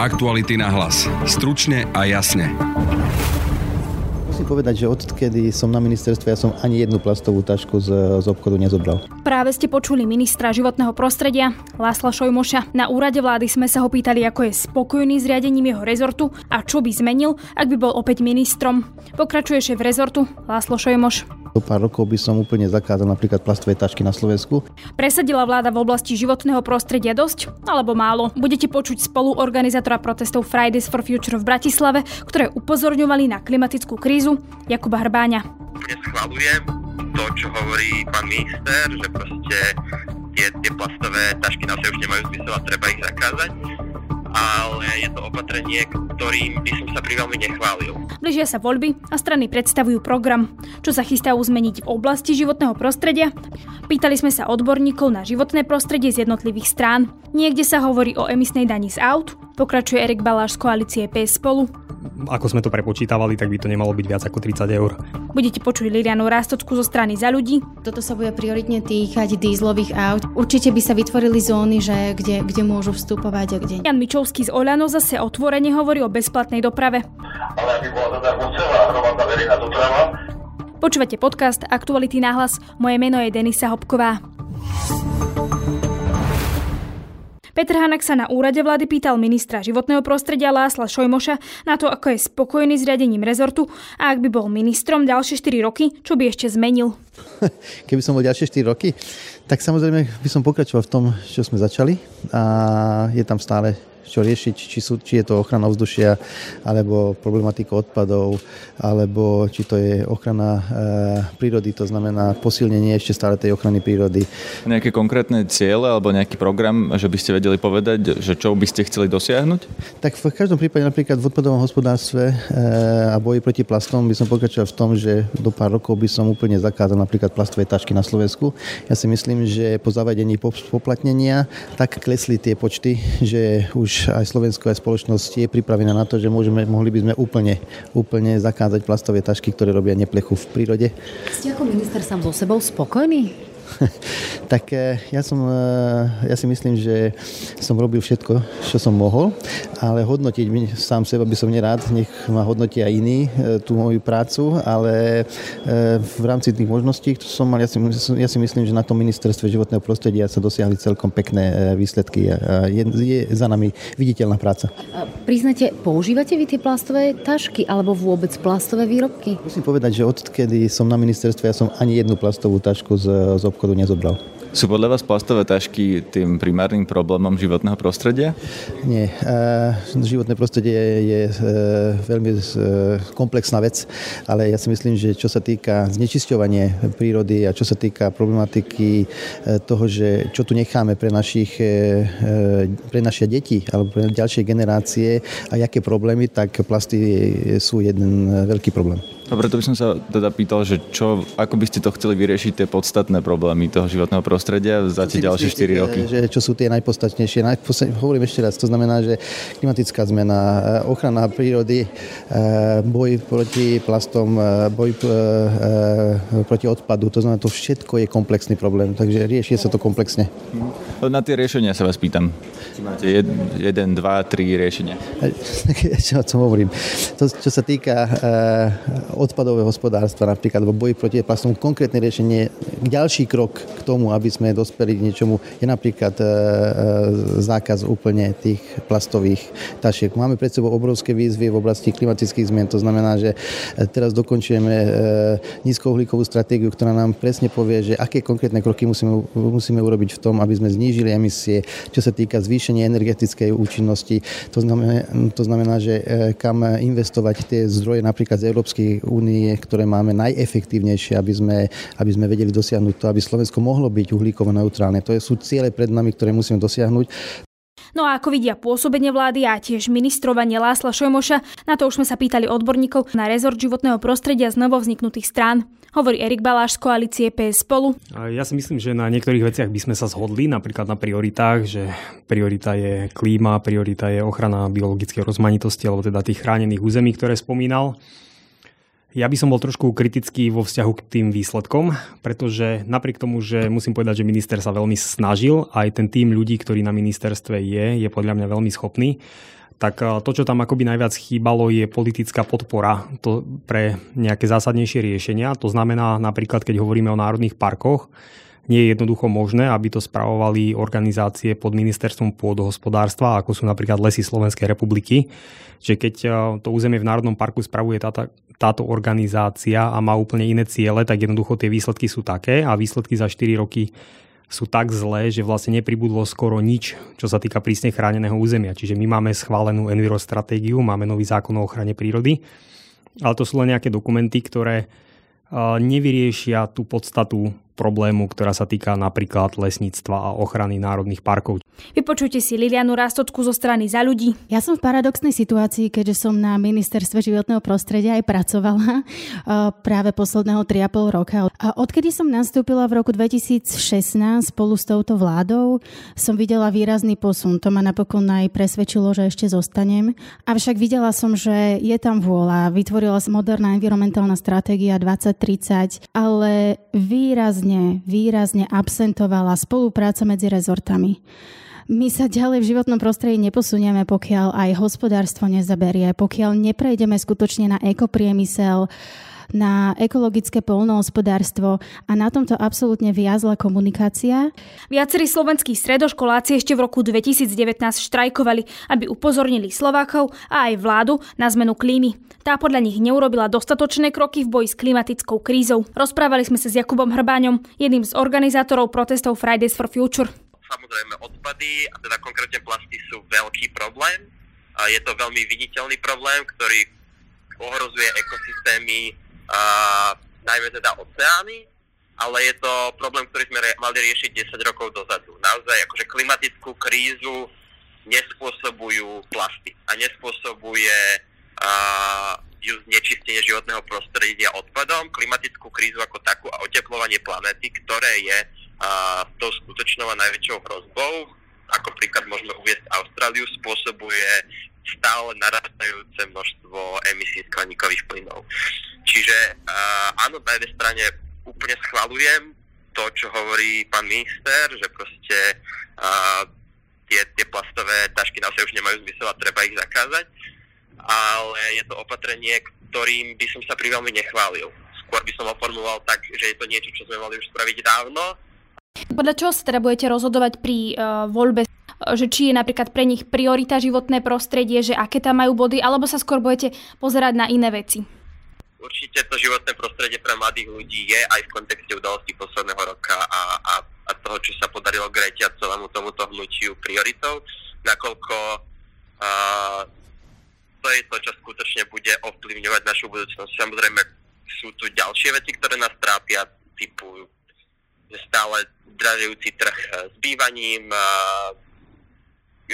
Aktuality na hlas. Stručne a jasne. Musím povedať, že odkedy som na ministerstve, ja som ani jednu plastovú tašku z, z obchodu nezobral. Práve ste počuli ministra životného prostredia Lásla Šojmoša. Na úrade vlády sme sa ho pýtali, ako je spokojný s riadením jeho rezortu a čo by zmenil, ak by bol opäť ministrom. Pokračuje šéf rezortu Láslo Šojmoš. Do pár rokov by som úplne zakázal napríklad plastové tašky na Slovensku. Presadila vláda v oblasti životného prostredia dosť alebo málo? Budete počuť spolu organizátora protestov Fridays for Future v Bratislave, ktoré upozorňovali na klimatickú krízu Jakuba Hrbáňa. Neschvalujem to, čo hovorí pán minister, že proste tie, tie plastové tašky na už nemajú zmysel a treba ich zakázať ale je to opatrenie, ktorým by som sa pri veľmi nechválil. Blížia sa voľby a strany predstavujú program. Čo sa chystajú zmeniť v oblasti životného prostredia? Pýtali sme sa odborníkov na životné prostredie z jednotlivých strán. Niekde sa hovorí o emisnej dani z aut, pokračuje Erik Baláš z koalície PS spolu ako sme to prepočítavali, tak by to nemalo byť viac ako 30 eur. Budete počuť Lilianu Rástocku zo strany za ľudí. Toto sa bude prioritne týkať dízlových aut. Určite by sa vytvorili zóny, že kde, kde môžu vstupovať a kde. Jan Mičovský z Oľano zase otvorene hovorí o bezplatnej doprave. Ale aby bola zadarmo celá hromadná verejná doprava, Počúvate podcast Aktuality náhlas. Moje meno je Denisa Hopková. Petr Hanak sa na úrade vlády pýtal ministra životného prostredia Lásla Šojmoša na to, ako je spokojný s riadením rezortu a ak by bol ministrom ďalšie 4 roky, čo by ešte zmenil. Keby som bol ďalšie 4 roky, tak samozrejme by som pokračoval v tom, čo sme začali a je tam stále čo riešiť, či, sú, či je to ochrana vzdušia, alebo problematika odpadov, alebo či to je ochrana e, prírody, to znamená posilnenie ešte stále tej ochrany prírody. Nejaké konkrétne ciele alebo nejaký program, že by ste vedeli povedať, že čo by ste chceli dosiahnuť? Tak v každom prípade napríklad v odpadovom hospodárstve e, a boji proti plastom by som pokračoval v tom, že do pár rokov by som úplne zakázal napríklad plastové tašky na Slovensku. Ja si myslím, že po zavedení poplatnenia tak klesli tie počty, že už aj Slovensko, aj spoločnosť je pripravená na to, že môžeme, mohli by sme úplne, úplne zakázať plastové tašky, ktoré robia neplechu v prírode. Ste ako minister sám so sebou spokojný? tak eh, ja, som, eh, ja si myslím, že som robil všetko, čo som mohol, ale hodnotiť sám seba by som nerád, nech ma hodnotia iní eh, tú moju prácu, ale v rámci tých možností, ktoré som mal, ja si, ja si myslím, že na tom ministerstve životného prostredia sa dosiahli celkom pekné výsledky je, je za nami viditeľná práca. Priznate, používate vy tie plastové tašky alebo vôbec plastové výrobky? Musím povedať, že odkedy som na ministerstve, ja som ani jednu plastovú tašku z, z obchodu nezobral. Sú podľa vás plastové tašky tým primárnym problémom životného prostredia? Nie. E, životné prostredie je e, veľmi e, komplexná vec, ale ja si myslím, že čo sa týka znečisťovania prírody a čo sa týka problematiky toho, že čo tu necháme pre, našich, pre naše deti alebo pre ďalšie generácie a aké problémy, tak plasty sú jeden veľký problém. A preto by som sa teda pýtal, že čo, ako by ste to chceli vyriešiť tie podstatné problémy toho životného prostredia za tie ďalšie 4 roky? Že, čo sú tie najpodstatnejšie? Najpodstatnejšie hovorím ešte raz, to znamená, že klimatická zmena, eh, ochrana prírody, eh, boj proti plastom, eh, boj proti odpadu, to znamená, to všetko je komplexný problém, takže rieši sa to komplexne. Na tie riešenia sa vás pýtam. Máte jed, jeden, dva, tri riešenia? čo, čo hovorím? To, čo sa týka odpadové hospodárstva napríklad, alebo boji proti plastom, konkrétne riešenie, ďalší krok k tomu, aby sme dospeli k niečomu, je napríklad e, e, zákaz úplne tých plastových tašiek. Máme pred sebou obrovské výzvy v oblasti klimatických zmien, to znamená, že teraz dokončujeme e, nízkouhlíkovú stratégiu, ktorá nám presne povie, že aké konkrétne kroky musíme, musíme urobiť v tom, aby sme znížili emisie, čo sa týka zvýšenia energetickej účinnosti. To znamená, to znamená že kam investovať tie zdroje napríklad z Európskej únie, ktoré máme najefektívnejšie, aby sme, aby sme vedeli dosiahnuť to, aby Slovensko mohlo byť uhlíkovo neutrálne. To sú ciele pred nami, ktoré musíme dosiahnuť. No a ako vidia pôsobenie vlády a tiež ministrovanie Lásla Šojmoša, na to už sme sa pýtali odborníkov na rezort životného prostredia z novovzniknutých strán. Hovorí Erik Baláš z koalície PS spolu. Ja si myslím, že na niektorých veciach by sme sa zhodli, napríklad na prioritách, že priorita je klíma, priorita je ochrana biologickej rozmanitosti, alebo teda tých chránených území, ktoré spomínal. Ja by som bol trošku kritický vo vzťahu k tým výsledkom, pretože napriek tomu, že musím povedať, že minister sa veľmi snažil, aj ten tým ľudí, ktorý na ministerstve je, je podľa mňa veľmi schopný, tak to, čo tam akoby najviac chýbalo, je politická podpora to pre nejaké zásadnejšie riešenia. To znamená napríklad, keď hovoríme o národných parkoch, nie je jednoducho možné, aby to spravovali organizácie pod ministerstvom pôdohospodárstva, ako sú napríklad Lesy Slovenskej republiky. Čiže keď to územie v Národnom parku spravuje táto, táto organizácia a má úplne iné ciele, tak jednoducho tie výsledky sú také a výsledky za 4 roky sú tak zlé, že vlastne nepribudlo skoro nič, čo sa týka prísne chráneného územia. Čiže my máme schválenú enviro stratégiu, máme nový zákon o ochrane prírody, ale to sú len nejaké dokumenty, ktoré nevyriešia tú podstatu problému, ktorá sa týka napríklad lesníctva a ochrany národných parkov. Vypočujte si Lilianu Rastocku zo strany za ľudí. Ja som v paradoxnej situácii, keďže som na ministerstve životného prostredia aj pracovala práve posledného 3,5 roka. A odkedy som nastúpila v roku 2016 spolu s touto vládou, som videla výrazný posun. To ma napokon aj presvedčilo, že ešte zostanem. Avšak videla som, že je tam vôľa. Vytvorila sa moderná environmentálna stratégia 2030, ale výrazne výrazne, výrazne absentovala spolupráca medzi rezortami. My sa ďalej v životnom prostredí neposunieme, pokiaľ aj hospodárstvo nezaberie, pokiaľ neprejdeme skutočne na ekopriemysel, na ekologické polnohospodárstvo a na tomto absolútne viazla komunikácia. Viacerí slovenskí stredoškoláci ešte v roku 2019 štrajkovali, aby upozornili Slovákov a aj vládu na zmenu klímy. Tá podľa nich neurobila dostatočné kroky v boji s klimatickou krízou. Rozprávali sme sa s Jakubom Hrbáňom, jedným z organizátorov protestov Fridays for Future. Samozrejme odpady, a teda konkrétne plasty sú veľký problém. A je to veľmi viditeľný problém, ktorý ohrozuje ekosystémy, najmä teda oceány, ale je to problém, ktorý sme mali riešiť 10 rokov dozadu. Naozaj akože klimatickú krízu nespôsobujú plasty a nespôsobuje ju znečistenie životného prostredia odpadom, klimatickú krízu ako takú a oteplovanie planéty, ktoré je uh, tou skutočnou a najväčšou hrozbou, ako príklad môžeme uviesť Austráliu, spôsobuje stále narastajúce množstvo emisí skleníkových plynov. Čiže uh, áno, na jednej strane úplne schvalujem to, čo hovorí pán minister, že proste uh, tie, tie plastové tašky naozaj už nemajú zmysel a treba ich zakázať ale je to opatrenie, ktorým by som sa pri veľmi nechválil. Skôr by som ho formuloval tak, že je to niečo, čo sme mali už spraviť dávno. Podľa čoho sa teda budete rozhodovať pri uh, voľbe, že či je napríklad pre nich priorita životné prostredie, že aké tam majú body, alebo sa skôr budete pozerať na iné veci? Určite to životné prostredie pre mladých ľudí je aj v kontexte udalostí posledného roka a, a, a toho, čo sa podarilo Grete a celému tomuto hnutiu prioritou, nakoľko uh, to je to, čo skutočne bude ovplyvňovať našu budúcnosť. Samozrejme sú tu ďalšie veci, ktoré nás trápia, typu stále dražujúci trh s bývaním,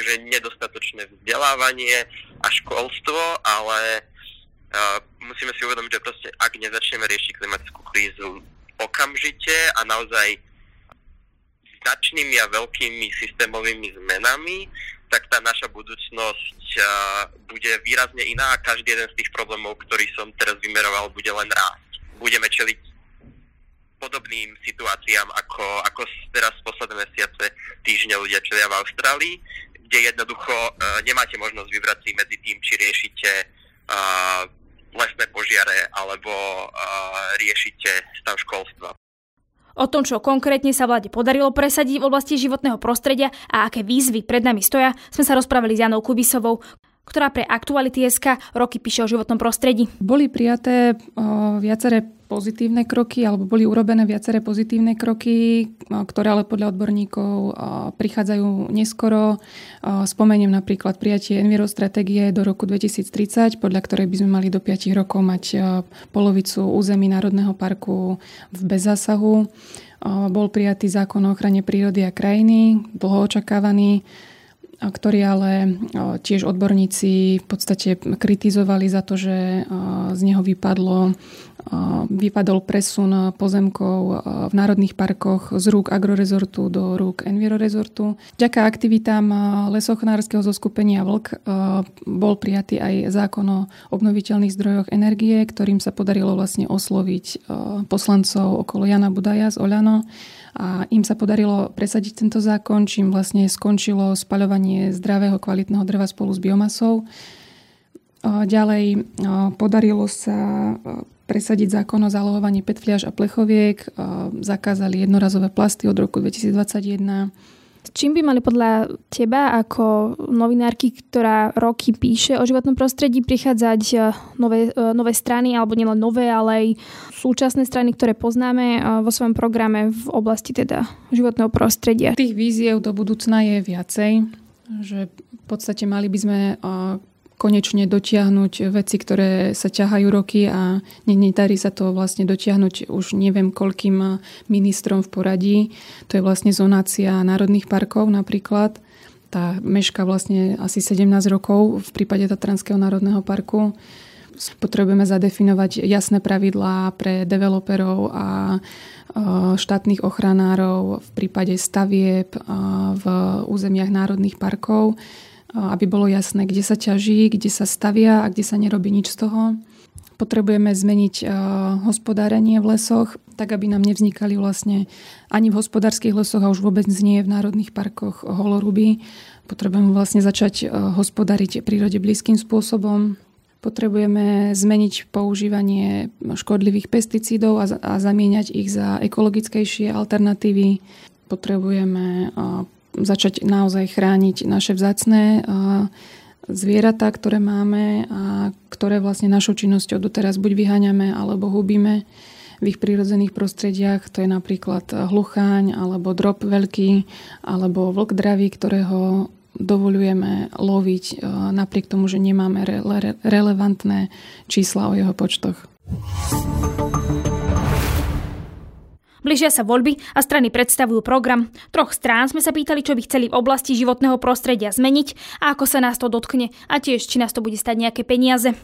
že nedostatočné vzdelávanie a školstvo, ale musíme si uvedomiť, že proste ak nezačneme riešiť klimatickú krízu okamžite a naozaj značnými a veľkými systémovými zmenami, tak tá naša budúcnosť bude výrazne iná a každý jeden z tých problémov, ktorý som teraz vymeroval, bude len rásť. Budeme čeliť podobným situáciám, ako, ako teraz posledné mesiace, týždne ľudia čelia v Austrálii, kde jednoducho uh, nemáte možnosť vybrať si medzi tým, či riešite uh, lesné požiare alebo uh, riešite stav školstva. O tom, čo konkrétne sa vláde podarilo presadiť v oblasti životného prostredia a aké výzvy pred nami stoja, sme sa rozprávali s Janou Kubisovou, ktorá pre SK roky píše o životnom prostredí. Boli prijaté o, viaceré pozitívne kroky, alebo boli urobené viaceré pozitívne kroky, ktoré ale podľa odborníkov prichádzajú neskoro. Spomeniem napríklad prijatie Envirostratégie do roku 2030, podľa ktorej by sme mali do 5 rokov mať polovicu území Národného parku v bezzásahu. Bol prijatý zákon o ochrane prírody a krajiny, dlho očakávaný ktorý ale tiež odborníci v podstate kritizovali za to, že z neho vypadlo, vypadol presun pozemkov v národných parkoch z rúk agrorezortu do rúk envirorezortu. Vďaka aktivitám lesochnárskeho zoskupenia Vlk bol prijatý aj zákon o obnoviteľných zdrojoch energie, ktorým sa podarilo vlastne osloviť poslancov okolo Jana Budaja z Oľano A im sa podarilo presadiť tento zákon, čím vlastne skončilo spaľovanie zdravého kvalitného dreva spolu s biomasou. Ďalej podarilo sa presadiť zákon o zálohovaní petfliaž a plechoviek, zakázali jednorazové plasty od roku 2021, Čím by mali podľa teba ako novinárky, ktorá roky píše o životnom prostredí, prichádzať e, nové, e, nové strany, alebo nielen nové, ale aj súčasné strany, ktoré poznáme e, vo svojom programe v oblasti teda životného prostredia? Tých víziev do budúcna je viacej, že v podstate mali by sme konečne dotiahnuť veci, ktoré sa ťahajú roky a nedarí sa to vlastne dotiahnuť už neviem koľkým ministrom v poradí. To je vlastne zonácia národných parkov napríklad. Tá meška vlastne asi 17 rokov v prípade Tatranského národného parku. Potrebujeme zadefinovať jasné pravidlá pre developerov a štátnych ochranárov v prípade stavieb v územiach národných parkov aby bolo jasné, kde sa ťaží, kde sa stavia a kde sa nerobí nič z toho. Potrebujeme zmeniť hospodárenie v lesoch, tak aby nám nevznikali vlastne ani v hospodárskych lesoch a už vôbec nie v národných parkoch holoruby. Potrebujeme vlastne začať hospodariť prírode blízkym spôsobom. Potrebujeme zmeniť používanie škodlivých pesticídov a, a zamieňať ich za ekologickejšie alternatívy. Potrebujeme začať naozaj chrániť naše vzácné zvieratá, ktoré máme a ktoré vlastne našou činnosťou doteraz buď vyháňame alebo hubíme v ich prírodzených prostrediach. To je napríklad hlucháň alebo drop veľký alebo vlk dravý, ktorého dovolujeme loviť napriek tomu, že nemáme re- relevantné čísla o jeho počtoch. Blížia sa voľby a strany predstavujú program. Troch strán sme sa pýtali, čo by chceli v oblasti životného prostredia zmeniť a ako sa nás to dotkne a tiež, či nás to bude stať nejaké peniaze.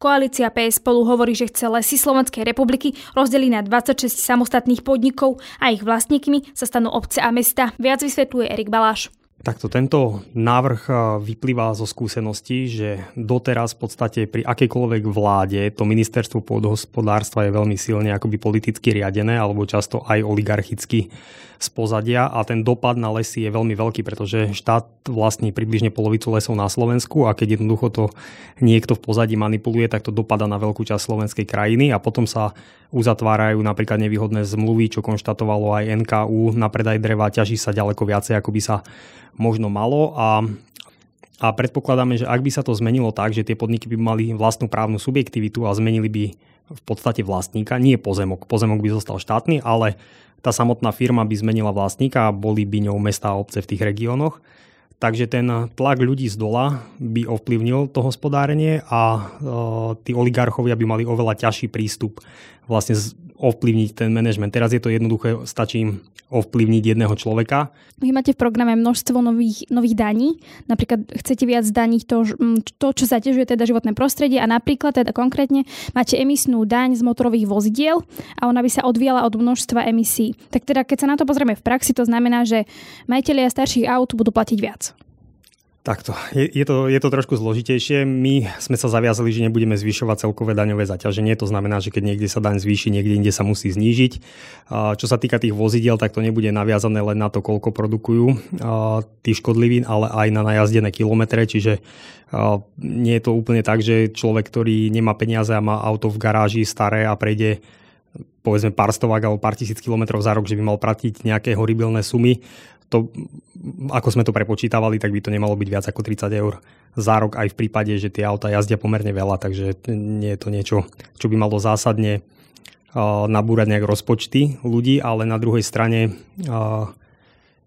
Koalícia PS spolu hovorí, že chce lesy Slovenskej republiky rozdeliť na 26 samostatných podnikov a ich vlastníkmi sa stanú obce a mesta. Viac vysvetľuje Erik Baláš. Takto tento návrh vyplýva zo skúseností, že doteraz v podstate pri akejkoľvek vláde to ministerstvo pôdohospodárstva je veľmi silne akoby politicky riadené alebo často aj oligarchicky z pozadia a ten dopad na lesy je veľmi veľký, pretože štát vlastní približne polovicu lesov na Slovensku a keď jednoducho to niekto v pozadí manipuluje, tak to dopada na veľkú časť slovenskej krajiny a potom sa uzatvárajú napríklad nevýhodné zmluvy, čo konštatovalo aj NKU na predaj dreva, ťaží sa ďaleko viacej, ako by sa možno malo. A a predpokladáme, že ak by sa to zmenilo tak, že tie podniky by mali vlastnú právnu subjektivitu a zmenili by v podstate vlastníka, nie pozemok, pozemok by zostal štátny, ale tá samotná firma by zmenila vlastníka a boli by ňou mesta a obce v tých regiónoch. Takže ten tlak ľudí z dola by ovplyvnil to hospodárenie a e, tí oligarchovia by mali oveľa ťažší prístup vlastne ovplyvniť ten manažment. Teraz je to jednoduché, stačí ovplyvniť jedného človeka. Vy máte v programe množstvo nových, nových daní. Napríklad chcete viac daniť to, to, čo zaťažuje teda životné prostredie a napríklad teda konkrétne máte emisnú daň z motorových vozidiel a ona by sa odvíjala od množstva emisí. Tak teda keď sa na to pozrieme v praxi, to znamená, že majiteľia starších aut budú platiť viac. Takto. Je, je, to, je to trošku zložitejšie. My sme sa zaviazali, že nebudeme zvyšovať celkové daňové zaťaženie. To znamená, že keď niekde sa daň zvýši, niekde inde sa musí znížiť. Čo sa týka tých vozidiel, tak to nebude naviazané len na to, koľko produkujú tých škodlivín, ale aj na najazdené kilometre. Čiže nie je to úplne tak, že človek, ktorý nemá peniaze a má auto v garáži staré a prejde povedzme pár stovák alebo pár tisíc kilometrov za rok, že by mal platiť nejaké horibilné sumy to, ako sme to prepočítavali, tak by to nemalo byť viac ako 30 eur za rok aj v prípade, že tie auta jazdia pomerne veľa, takže nie je to niečo, čo by malo zásadne nabúrať nejak rozpočty ľudí, ale na druhej strane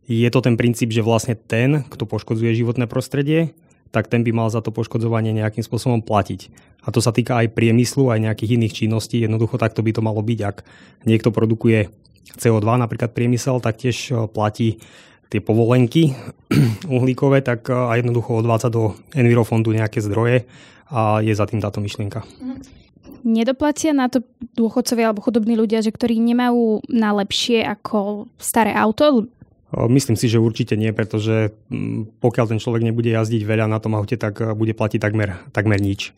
je to ten princíp, že vlastne ten, kto poškodzuje životné prostredie, tak ten by mal za to poškodzovanie nejakým spôsobom platiť. A to sa týka aj priemyslu, aj nejakých iných činností. Jednoducho takto by to malo byť. Ak niekto produkuje CO2, napríklad priemysel, tak tiež platí tie povolenky uhlíkové, tak a jednoducho odvádza do Envirofondu nejaké zdroje a je za tým táto myšlienka. Nedoplatia na to dôchodcovia alebo chudobní ľudia, že ktorí nemajú na lepšie ako staré auto? Myslím si, že určite nie, pretože pokiaľ ten človek nebude jazdiť veľa na tom aute, tak bude platiť takmer, takmer nič.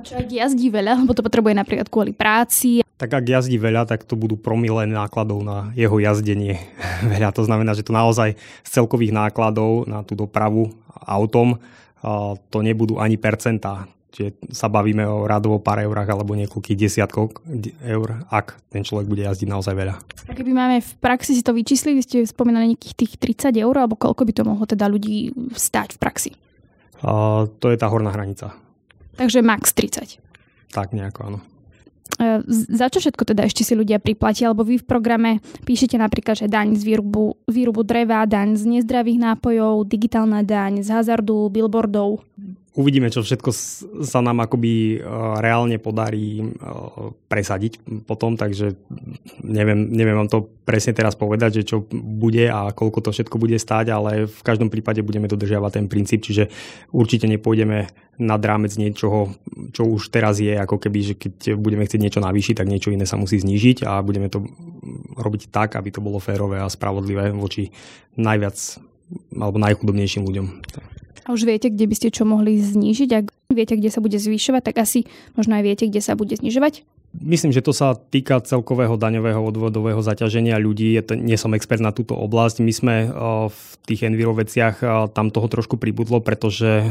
Čo ak jazdí veľa, lebo to potrebuje napríklad kvôli práci? Tak ak jazdí veľa, tak to budú promile nákladov na jeho jazdenie. veľa to znamená, že to naozaj z celkových nákladov na tú dopravu autom to nebudú ani percentá. Čiže sa bavíme o radovo pár eurách alebo niekoľkých desiatkov eur, ak ten človek bude jazdiť naozaj veľa. A keby máme v praxi si to vyčísli, vy ste spomínali nejakých tých 30 eur, alebo koľko by to mohlo teda ľudí stať v praxi? A, to je tá horná hranica. Takže max 30. Tak nejako, áno. E, za čo všetko teda ešte si ľudia priplatia? Alebo vy v programe píšete napríklad, že daň z výrubu, výrubu dreva, daň z nezdravých nápojov, digitálna daň z hazardu, billboardov uvidíme, čo všetko sa nám akoby e, reálne podarí e, presadiť potom, takže neviem, neviem vám to presne teraz povedať, že čo bude a koľko to všetko bude stáť, ale v každom prípade budeme dodržiavať ten princíp, čiže určite nepôjdeme nad rámec niečoho, čo už teraz je, ako keby, že keď budeme chcieť niečo navýšiť, tak niečo iné sa musí znížiť a budeme to robiť tak, aby to bolo férové a spravodlivé voči najviac alebo najchudobnejším ľuďom. A už viete, kde by ste čo mohli znížiť? Ak viete, kde sa bude zvyšovať, tak asi možno aj viete, kde sa bude znižovať? Myslím, že to sa týka celkového daňového odvodového zaťaženia ľudí. Je to, nie som expert na túto oblasť. My sme v tých enviro veciach tam toho trošku pribudlo, pretože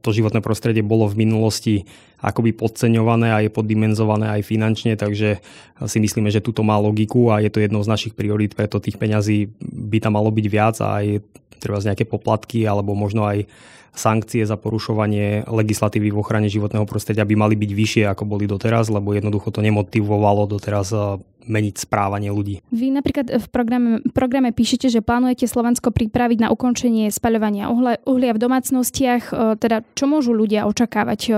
to životné prostredie bolo v minulosti akoby podceňované a je poddimenzované aj finančne, takže si myslíme, že túto má logiku a je to jednou z našich priorít, preto tých peňazí by tam malo byť viac a aj treba z nejaké poplatky alebo možno aj sankcie za porušovanie legislatívy v ochrane životného prostredia by mali byť vyššie, ako boli doteraz, lebo jednoducho to nemotivovalo doteraz eh, meniť správanie ľudí. Vy napríklad v programe, programe píšete, že plánujete Slovensko pripraviť na ukončenie spaľovania uhlia v domácnostiach. Eh, teda čo môžu ľudia očakávať eh,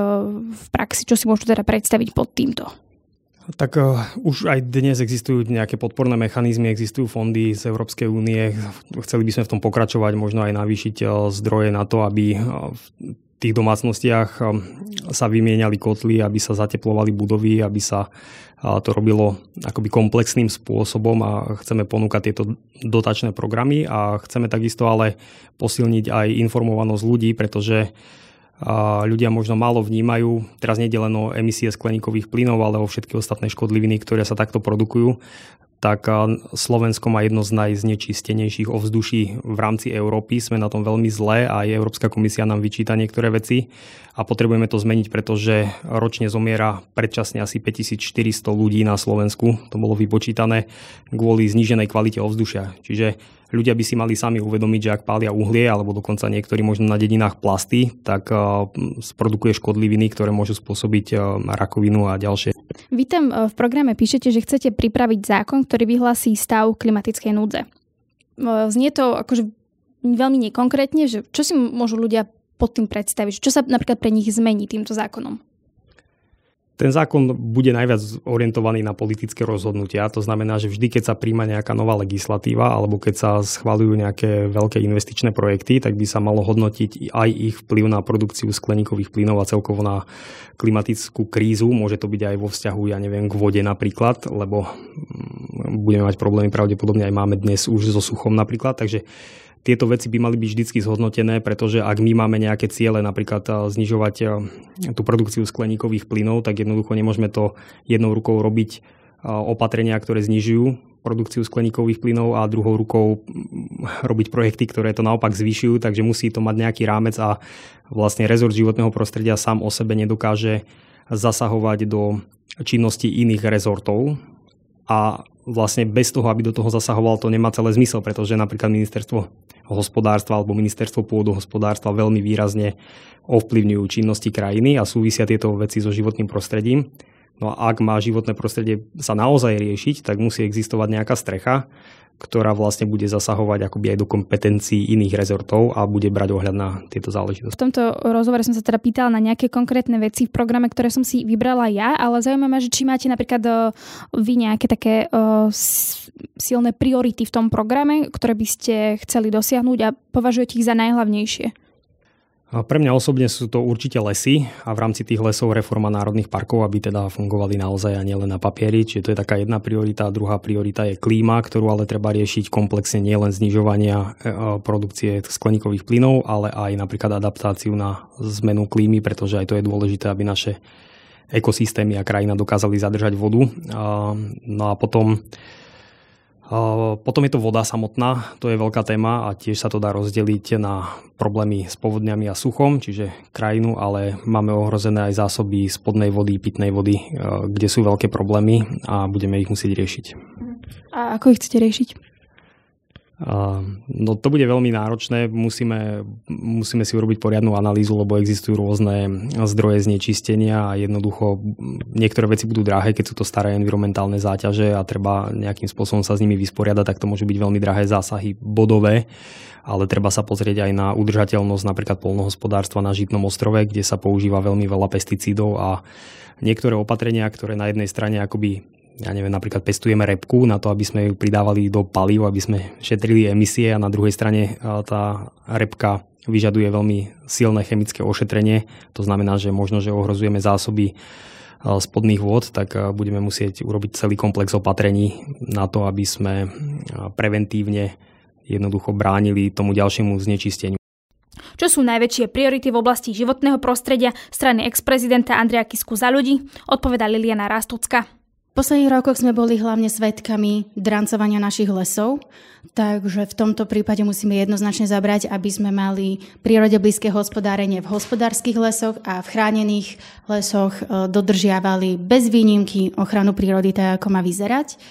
v praxi? Čo si môžu teda predstaviť pod týmto? Tak uh, už aj dnes existujú nejaké podporné mechanizmy, existujú fondy z Európskej únie. Chceli by sme v tom pokračovať, možno aj navýšiť uh, zdroje na to, aby uh, v tých domácnostiach sa vymieniali kotly, aby sa zateplovali budovy, aby sa to robilo akoby komplexným spôsobom a chceme ponúkať tieto dotačné programy a chceme takisto ale posilniť aj informovanosť ľudí, pretože ľudia možno málo vnímajú, teraz nie len o emisie skleníkových plynov, ale o všetky ostatné škodliviny, ktoré sa takto produkujú, tak Slovensko má jedno z najznečistenejších ovzduší v rámci Európy. Sme na tom veľmi zlé a aj Európska komisia nám vyčíta niektoré veci a potrebujeme to zmeniť, pretože ročne zomiera predčasne asi 5400 ľudí na Slovensku. To bolo vypočítané kvôli zníženej kvalite ovzdušia. Čiže ľudia by si mali sami uvedomiť, že ak pália uhlie alebo dokonca niektorí možno na dedinách plasty, tak sprodukuje škodliviny, ktoré môžu spôsobiť rakovinu a ďalšie. Vy tam v programe píšete, že chcete pripraviť zákon, ktorý vyhlasí stav klimatickej núdze. Znie to akože veľmi nekonkrétne, že čo si môžu ľudia pod tým predstaviť? Čo sa napríklad pre nich zmení týmto zákonom? Ten zákon bude najviac orientovaný na politické rozhodnutia. To znamená, že vždy, keď sa príjma nejaká nová legislatíva alebo keď sa schvalujú nejaké veľké investičné projekty, tak by sa malo hodnotiť aj ich vplyv na produkciu skleníkových plynov a celkovo na klimatickú krízu. Môže to byť aj vo vzťahu, ja neviem, k vode napríklad, lebo mm, budeme mať problémy pravdepodobne aj máme dnes už so suchom napríklad. Takže tieto veci by mali byť vždy zhodnotené, pretože ak my máme nejaké ciele, napríklad eh, znižovať eh, tú produkciu skleníkových plynov, tak jednoducho nemôžeme to jednou rukou robiť eh, opatrenia, ktoré znižujú produkciu skleníkových plynov a druhou rukou mm, robiť projekty, ktoré to naopak zvyšujú, takže musí to mať nejaký rámec a vlastne rezort životného prostredia sám o sebe nedokáže zasahovať do činnosti iných rezortov. A vlastne bez toho, aby do toho zasahoval, to nemá celé zmysel, pretože napríklad ministerstvo hospodárstva alebo ministerstvo pôdohospodárstva veľmi výrazne ovplyvňujú činnosti krajiny a súvisia tieto veci so životným prostredím. No a ak má životné prostredie sa naozaj riešiť, tak musí existovať nejaká strecha, ktorá vlastne bude zasahovať akoby aj do kompetencií iných rezortov a bude brať ohľad na tieto záležitosti. V tomto rozhovore som sa teda pýtala na nejaké konkrétne veci v programe, ktoré som si vybrala ja, ale zaujímavé, že či máte napríklad e, vy nejaké také uh, silné priority v tom programe, ktoré by ste chceli dosiahnuť a považujete ich za najhlavnejšie. Pre mňa osobne sú to určite lesy a v rámci tých lesov reforma národných parkov, aby teda fungovali naozaj a nielen na papieri. Čiže to je taká jedna priorita. Druhá priorita je klíma, ktorú ale treba riešiť komplexne nielen znižovania e, e, produkcie skleníkových plynov, ale aj napríklad adaptáciu na zmenu klímy, pretože aj to je dôležité, aby naše ekosystémy a krajina dokázali zadržať vodu. No a potom potom je to voda samotná, to je veľká téma a tiež sa to dá rozdeliť na problémy s povodňami a suchom, čiže krajinu, ale máme ohrozené aj zásoby spodnej vody, pitnej vody, kde sú veľké problémy a budeme ich musieť riešiť. A ako ich chcete riešiť? No to bude veľmi náročné, musíme, musíme si urobiť poriadnu analýzu, lebo existujú rôzne zdroje znečistenia a jednoducho niektoré veci budú drahé, keď sú to staré environmentálne záťaže a treba nejakým spôsobom sa s nimi vysporiadať, tak to môžu byť veľmi drahé zásahy bodové, ale treba sa pozrieť aj na udržateľnosť napríklad polnohospodárstva na Žitnom ostrove, kde sa používa veľmi veľa pesticídov a niektoré opatrenia, ktoré na jednej strane akoby ja neviem, napríklad pestujeme repku na to, aby sme ju pridávali do palív, aby sme šetrili emisie a na druhej strane tá repka vyžaduje veľmi silné chemické ošetrenie. To znamená, že možno, že ohrozujeme zásoby spodných vôd, tak budeme musieť urobiť celý komplex opatrení na to, aby sme preventívne jednoducho bránili tomu ďalšiemu znečisteniu. Čo sú najväčšie priority v oblasti životného prostredia strany ex-prezidenta Andreja Kisku za ľudí, odpoveda Liliana Rastucka. V posledných rokoch sme boli hlavne svetkami drancovania našich lesov, takže v tomto prípade musíme jednoznačne zabrať, aby sme mali prírode blízke hospodárenie v hospodárskych lesoch a v chránených lesoch e, dodržiavali bez výnimky ochranu prírody tak, ako má vyzerať.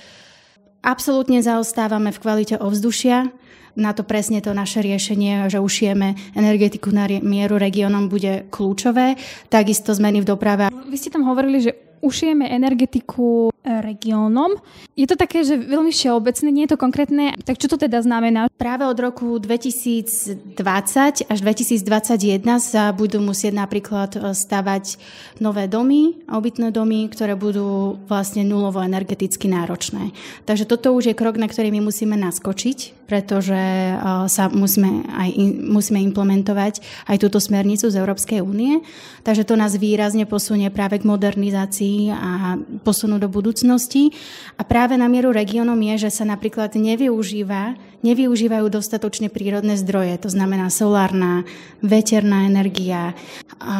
Absolútne zaostávame v kvalite ovzdušia, na to presne to naše riešenie, že ušijeme energetiku na mieru regiónom bude kľúčové. Takisto zmeny v doprave. Vy ste tam hovorili, že ušijeme energetiku e, regiónom. Je to také, že veľmi všeobecné, nie je to konkrétne. Tak čo to teda znamená? Práve od roku 2020 až 2021 sa budú musieť napríklad e, stavať nové domy, obytné domy, ktoré budú vlastne nulovo energeticky náročné. Takže toto už je krok, na ktorý my musíme naskočiť, pretože e, sa musíme, aj, musíme implementovať aj túto smernicu z Európskej únie. Takže to nás výrazne posunie práve k modernizácii a posunú do budúcnosti. A práve na mieru regiónom je, že sa napríklad nevyužíva, nevyužívajú dostatočne prírodné zdroje, to znamená solárna, veterná energia. A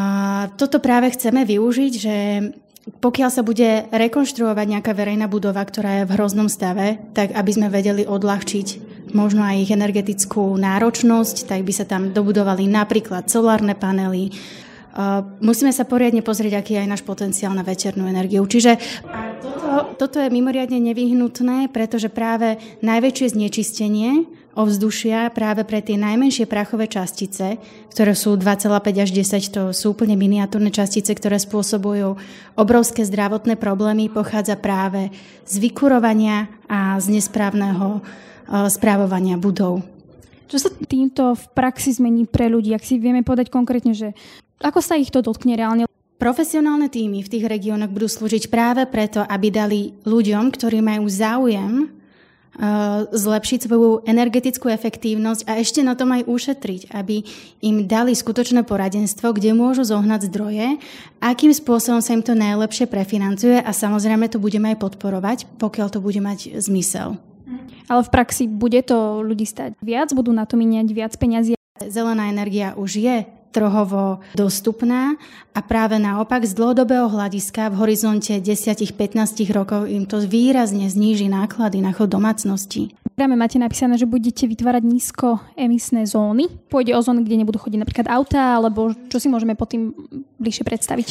toto práve chceme využiť, že pokiaľ sa bude rekonštruovať nejaká verejná budova, ktorá je v hroznom stave, tak aby sme vedeli odľahčiť možno aj ich energetickú náročnosť, tak by sa tam dobudovali napríklad solárne panely, musíme sa poriadne pozrieť, aký je aj náš potenciál na večernú energiu. Čiže toto, toto je mimoriadne nevyhnutné, pretože práve najväčšie znečistenie ovzdušia práve pre tie najmenšie prachové častice, ktoré sú 2,5 až 10, to sú úplne miniatúrne častice, ktoré spôsobujú obrovské zdravotné problémy, pochádza práve z vykurovania a z nesprávneho správovania budov. Čo sa týmto v praxi zmení pre ľudí? Ak si vieme povedať konkrétne, že ako sa ich to dotkne reálne? Profesionálne týmy v tých regiónoch budú slúžiť práve preto, aby dali ľuďom, ktorí majú záujem uh, zlepšiť svoju energetickú efektívnosť a ešte na tom aj ušetriť, aby im dali skutočné poradenstvo, kde môžu zohnať zdroje, akým spôsobom sa im to najlepšie prefinancuje a samozrejme to budeme aj podporovať, pokiaľ to bude mať zmysel. Ale v praxi bude to ľudí stať viac, budú na to míňať viac peniazy. Zelená energia už je trhovo dostupná a práve naopak z dlhodobého hľadiska v horizonte 10-15 rokov im to výrazne zníži náklady na chod domácnosti. Práve máte napísané, že budete vytvárať nízkoemisné zóny. Pôjde o zóny, kde nebudú chodiť napríklad auta, alebo čo si môžeme pod tým bližšie predstaviť?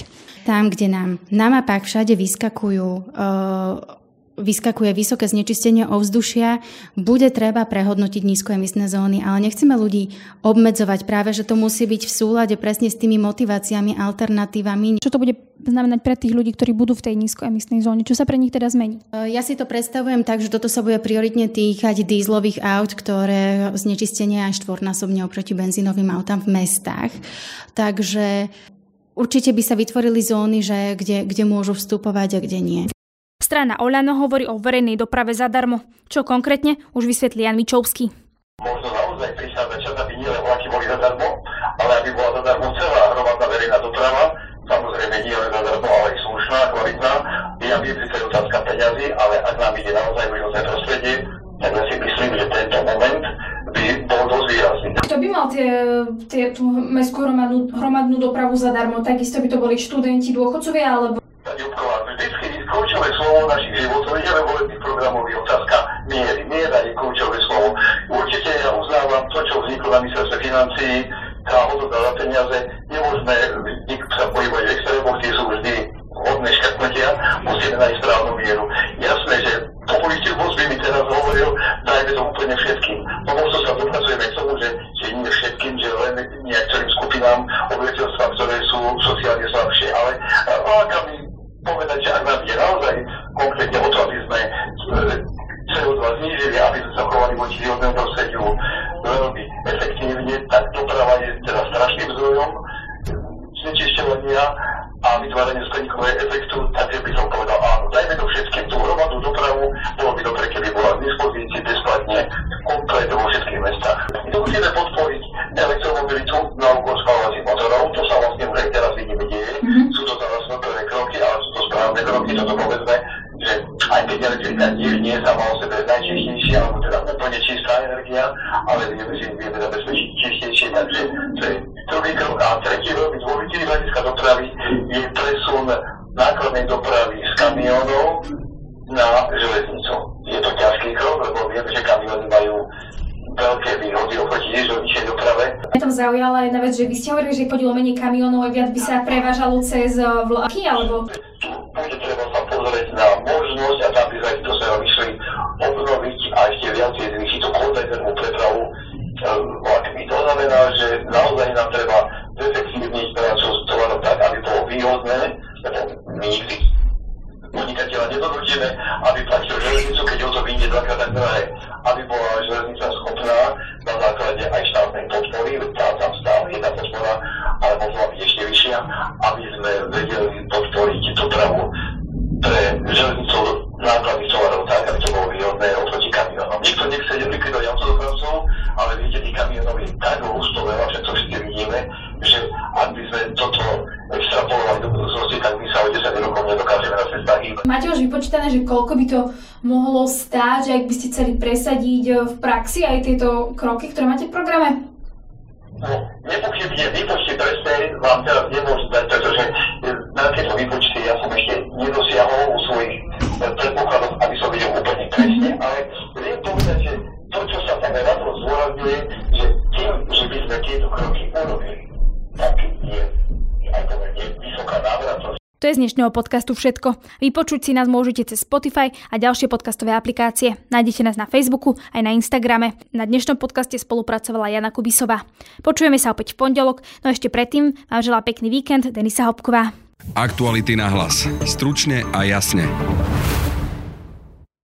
Tam, kde nám na mapách všade vyskakujú uh, vyskakuje vysoké znečistenie ovzdušia, bude treba prehodnotiť nízkoemisné zóny, ale nechceme ľudí obmedzovať práve, že to musí byť v súlade presne s tými motiváciami, alternatívami. Čo to bude znamenať pre tých ľudí, ktorí budú v tej nízkoemisnej zóne? Čo sa pre nich teda zmení? E, ja si to predstavujem tak, že toto sa bude prioritne týkať dízlových aut, ktoré znečistenie aj štvornásobne oproti benzínovým autám v mestách. Takže určite by sa vytvorili zóny, že kde, kde môžu vstupovať a kde nie. Strana Oľano hovorí o verejnej doprave zadarmo. Čo konkrétne, už vysvetlí Jan Mičovský. Možno naozaj prichádzať čas, aby nielen vlaky boli zadarmo, ale aby bola zadarmo celá hromadná verejná doprava, samozrejme nie len zadarmo, ale aj slušná, kvalitná. Ja viem, že to je otázka peňazí, ale ak nám ide naozaj o životné prostredie, tak ja si myslím, že tento moment by bol dosť výrazný. Kto by mal tie, tie, tú mestskú hromadnú, hromadnú dopravu zadarmo? Takisto by to boli študenti, dôchodcovia, alebo slovo našich životov. Ideme volebných programov, je otázka miery. Miera je kľúčové slovo. Určite ja uznávam to, čo vzniklo na ministerstve financií, tá hodnota za peniaze. Nemôžeme sa pohybovať v extrémoch, tie sú vždy hodné škrtnutia, musíme nájsť správnu mieru. Jasné, že populistizmus by mi teraz hovoril, dajme to úplne všetkým. No možno sa dopracujeme k tomu, že, že nie všetkým, že len niektorým skupinám obyvateľstva, ktoré sú sociálne slabšie. Ale láka mi povedať, že ak nám je naozaj konkrétne o to, aby sme e, CO2 znížili, aby sme sa chovali voči životnému prostrediu veľmi efektívne, tak doprava je teda strašným zdrojom znečisťovania a vytváranie skleníkového efektu, takže by som povedal áno, dajme to všetkým tú hromadnú dopravu, bolo by dobre, keby bola k dispozícii bezplatne komplet vo všetkých mestách. My to musíme podporiť elektromobilitu na úkor kroky, toto povedzme, že aj keď elektrika nie, nie je sama o sebe najčistejšia, alebo teda úplne čistá energia, ale vieme, že vieme zabezpečiť čistejšie, takže to je druhý krok. A tretí veľmi dôležitý hľadiska dopravy je presun nákladnej dopravy z kamionov na železnicu. Je to ťažký krok, lebo vieme, že kamiony majú veľké výhody oproti železničnej doprave. Mňa tam zaujala jedna vec, že vy ste hovorili, že chodilo menej kamionov a viac by sa prevážalo cez eh, vlaky, alebo? Sme toto extrapolovali do budúcnosti, tak my sa o 10 rokov nedokážeme na cestách hýbať. Máte už vypočítané, že koľko by to mohlo stáť, že ak by ste chceli presadiť eh, v praxi aj tieto kroky, ktoré máte v programe? No, nepochybne výpočty presne vám teraz nemôžem dať, pretože na tieto výpočty ja som ešte nedosiahol u svojich eh, predpokladov, aby som videl úplne presne, ale viem povedať, že to, čo sa tam rád zdôrazňuje, že tým, že by sme tieto kroky urobili, To je z dnešného podcastu všetko. Vypočuť si nás môžete cez Spotify a ďalšie podcastové aplikácie. Nájdete nás na Facebooku aj na Instagrame. Na dnešnom podcaste spolupracovala Jana Kubisová. Počujeme sa opäť v pondelok, no ešte predtým vám želá pekný víkend Denisa Hopková. Aktuality na hlas. Stručne a jasne.